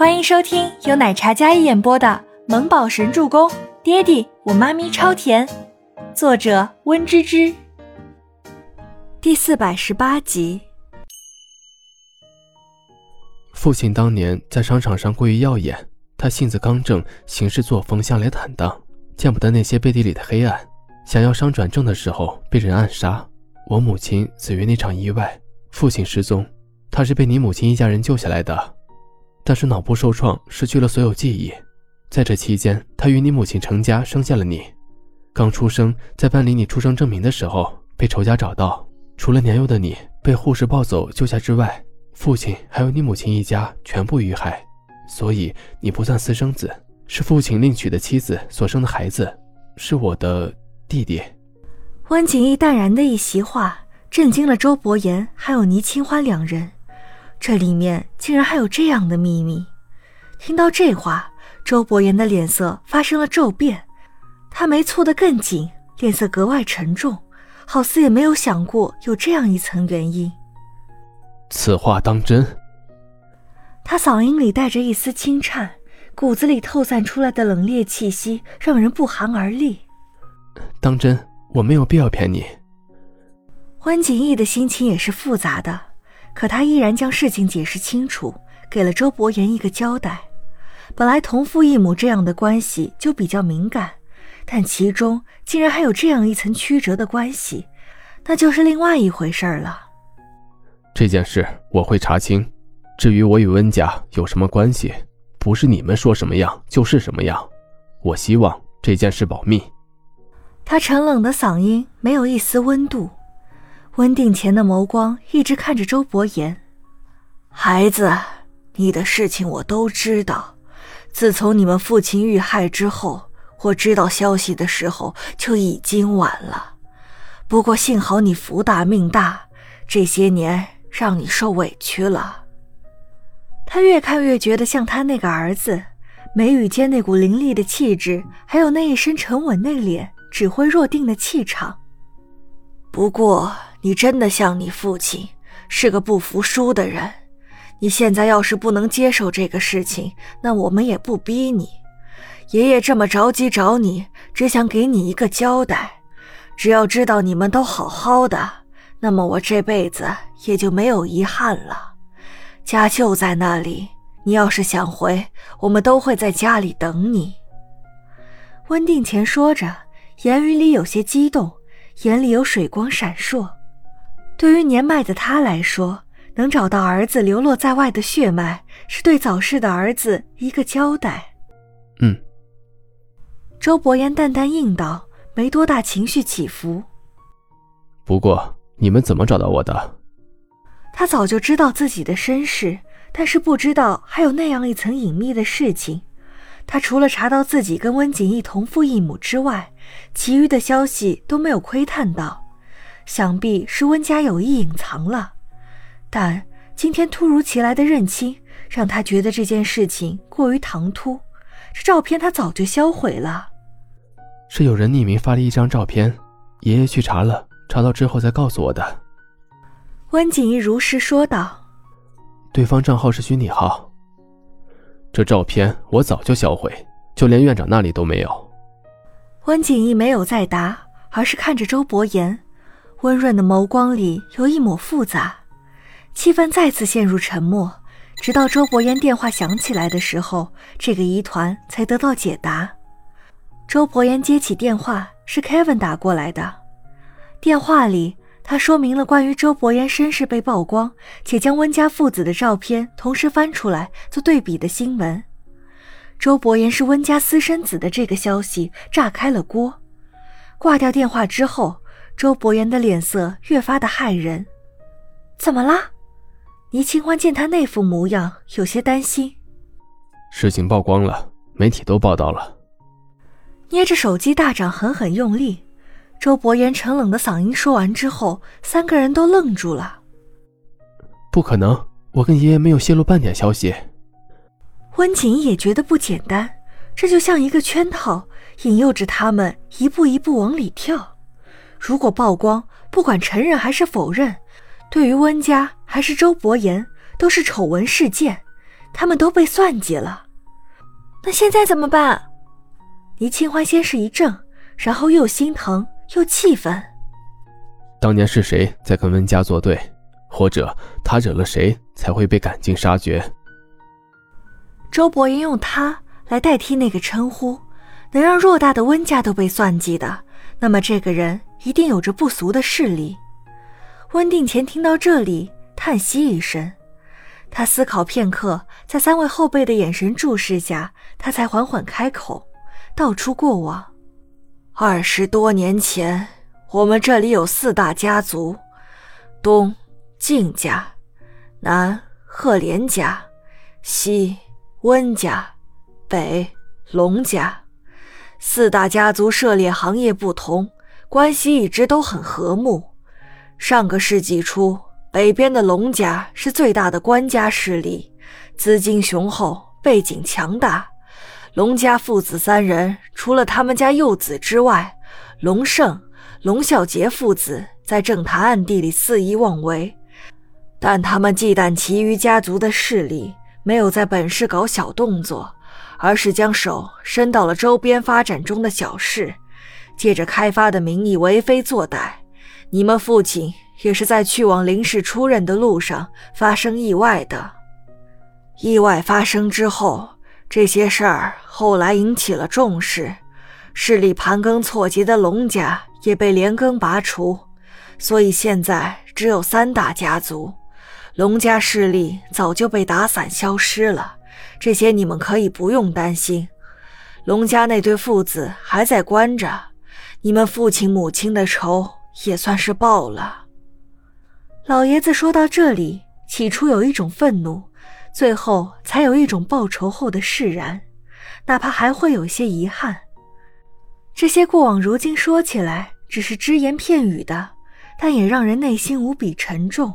欢迎收听由奶茶嘉一演播的《萌宝神助攻》，爹地我妈咪超甜，作者温芝芝。第四百十八集。父亲当年在商场上过于耀眼，他性子刚正，行事作风向来坦荡，见不得那些背地里的黑暗。想要商转正的时候被人暗杀，我母亲死于那场意外，父亲失踪，他是被你母亲一家人救下来的。但是脑部受创，失去了所有记忆。在这期间，他与你母亲成家，生下了你。刚出生，在办理你出生证明的时候，被仇家找到。除了年幼的你被护士抱走救下之外，父亲还有你母亲一家全部遇害。所以你不算私生子，是父亲另娶的妻子所生的孩子，是我的弟弟。温景逸淡然的一席话，震惊了周伯言还有倪清欢两人。这里面竟然还有这样的秘密！听到这话，周伯言的脸色发生了骤变，他眉蹙得更紧，脸色格外沉重，好似也没有想过有这样一层原因。此话当真？他嗓音里带着一丝轻颤，骨子里透散出来的冷冽气息让人不寒而栗。当真，我没有必要骗你。温景逸的心情也是复杂的。可他依然将事情解释清楚，给了周伯言一个交代。本来同父异母这样的关系就比较敏感，但其中竟然还有这样一层曲折的关系，那就是另外一回事了。这件事我会查清。至于我与温家有什么关系，不是你们说什么样就是什么样。我希望这件事保密。他沉冷的嗓音没有一丝温度。温定前的眸光一直看着周伯言，孩子，你的事情我都知道。自从你们父亲遇害之后，我知道消息的时候就已经晚了。不过幸好你福大命大，这些年让你受委屈了。他越看越觉得像他那个儿子，眉宇间那股凌厉的气质，还有那一身沉稳内敛、指挥若定的气场。不过。你真的像你父亲，是个不服输的人。你现在要是不能接受这个事情，那我们也不逼你。爷爷这么着急找你，只想给你一个交代。只要知道你们都好好的，那么我这辈子也就没有遗憾了。家就在那里，你要是想回，我们都会在家里等你。温定前说着，言语里有些激动，眼里有水光闪烁。对于年迈的他来说，能找到儿子流落在外的血脉，是对早逝的儿子一个交代。嗯。周伯言淡淡应道，没多大情绪起伏。不过，你们怎么找到我的？他早就知道自己的身世，但是不知道还有那样一层隐秘的事情。他除了查到自己跟温景逸同父异母之外，其余的消息都没有窥探到。想必是温家有意隐藏了，但今天突如其来的认亲，让他觉得这件事情过于唐突。这照片他早就销毁了。是有人匿名发了一张照片，爷爷去查了，查到之后再告诉我的。温景逸如实说道：“对方账号是虚拟号。这照片我早就销毁，就连院长那里都没有。”温景逸没有再答，而是看着周伯言。温润的眸光里有一抹复杂，气氛再次陷入沉默。直到周伯言电话响起来的时候，这个疑团才得到解答。周伯言接起电话，是 Kevin 打过来的。电话里，他说明了关于周伯言身世被曝光，且将温家父子的照片同时翻出来做对比的新闻。周伯言是温家私生子的这个消息炸开了锅。挂掉电话之后。周伯言的脸色越发的骇人，怎么了？倪清欢见他那副模样，有些担心。事情曝光了，媒体都报道了。捏着手机大掌狠狠用力。周伯言沉冷的嗓音说完之后，三个人都愣住了。不可能，我跟爷爷没有泄露半点消息。温景也觉得不简单，这就像一个圈套，引诱着他们一步一步往里跳。如果曝光，不管承认还是否认，对于温家还是周伯言，都是丑闻事件。他们都被算计了。那现在怎么办？倪清欢先是一怔，然后又心疼又气愤。当年是谁在跟温家作对，或者他惹了谁才会被赶尽杀绝？周伯言用他来代替那个称呼，能让偌大的温家都被算计的，那么这个人一定有着不俗的势力。温定前听到这里，叹息一声，他思考片刻，在三位后辈的眼神注视下，他才缓缓开口，道出过往：二十多年前。我们这里有四大家族：东晋家、南赫连家、西温家、北龙家。四大家族涉猎行业不同，关系一直都很和睦。上个世纪初，北边的龙家是最大的官家势力，资金雄厚，背景强大。龙家父子三人，除了他们家幼子之外，龙胜。龙啸杰父子在政坛暗地里肆意妄为，但他们忌惮其余家族的势力，没有在本市搞小动作，而是将手伸到了周边发展中的小事，借着开发的名义为非作歹。你们父亲也是在去往林氏出任的路上发生意外的。意外发生之后，这些事儿后来引起了重视，势力盘根错节的龙家。也被连根拔除，所以现在只有三大家族，龙家势力早就被打散消失了。这些你们可以不用担心。龙家那对父子还在关着，你们父亲母亲的仇也算是报了。老爷子说到这里，起初有一种愤怒，最后才有一种报仇后的释然，哪怕还会有些遗憾。这些过往，如今说起来只是只言片语的，但也让人内心无比沉重。